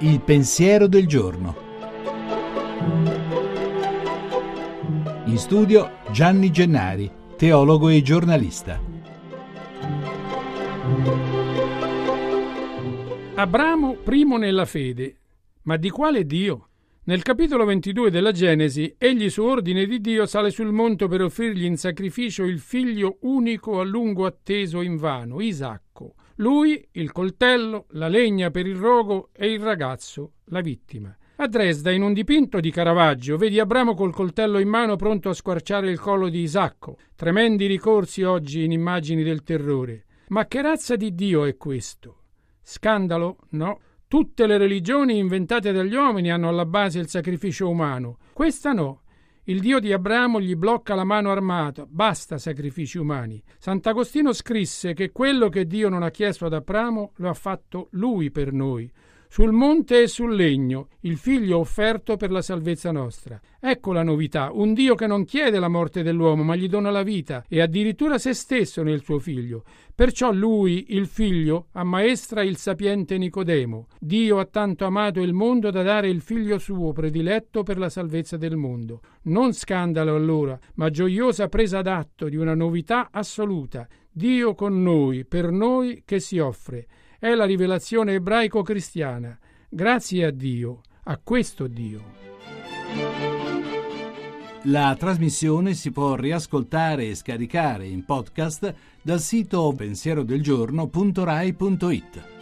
Il pensiero del giorno. In studio Gianni Gennari, teologo e giornalista. Abramo primo nella fede. Ma di quale Dio? Nel capitolo 22 della Genesi, egli su ordine di Dio sale sul monte per offrirgli in sacrificio il figlio unico a lungo atteso invano, Isacco. Lui, il coltello, la legna per il rogo e il ragazzo, la vittima. A Dresda, in un dipinto di Caravaggio, vedi Abramo col coltello in mano pronto a squarciare il collo di Isacco. Tremendi ricorsi oggi in immagini del terrore. Ma che razza di Dio è questo? Scandalo? No. Tutte le religioni inventate dagli uomini hanno alla base il sacrificio umano. Questa no. Il Dio di Abramo gli blocca la mano armata, basta sacrifici umani. Sant'Agostino scrisse che quello che Dio non ha chiesto ad Abramo lo ha fatto lui per noi sul monte e sul legno, il figlio offerto per la salvezza nostra. Ecco la novità, un Dio che non chiede la morte dell'uomo, ma gli dona la vita e addirittura se stesso nel suo figlio. Perciò lui, il figlio, ammaestra il sapiente Nicodemo. Dio ha tanto amato il mondo da dare il figlio suo prediletto per la salvezza del mondo. Non scandalo allora, ma gioiosa presa d'atto di una novità assoluta. Dio con noi, per noi che si offre è la rivelazione ebraico-cristiana. Grazie a Dio, a questo Dio. La trasmissione si può riascoltare e scaricare in podcast dal sito pensierodelgiorno.rai.it.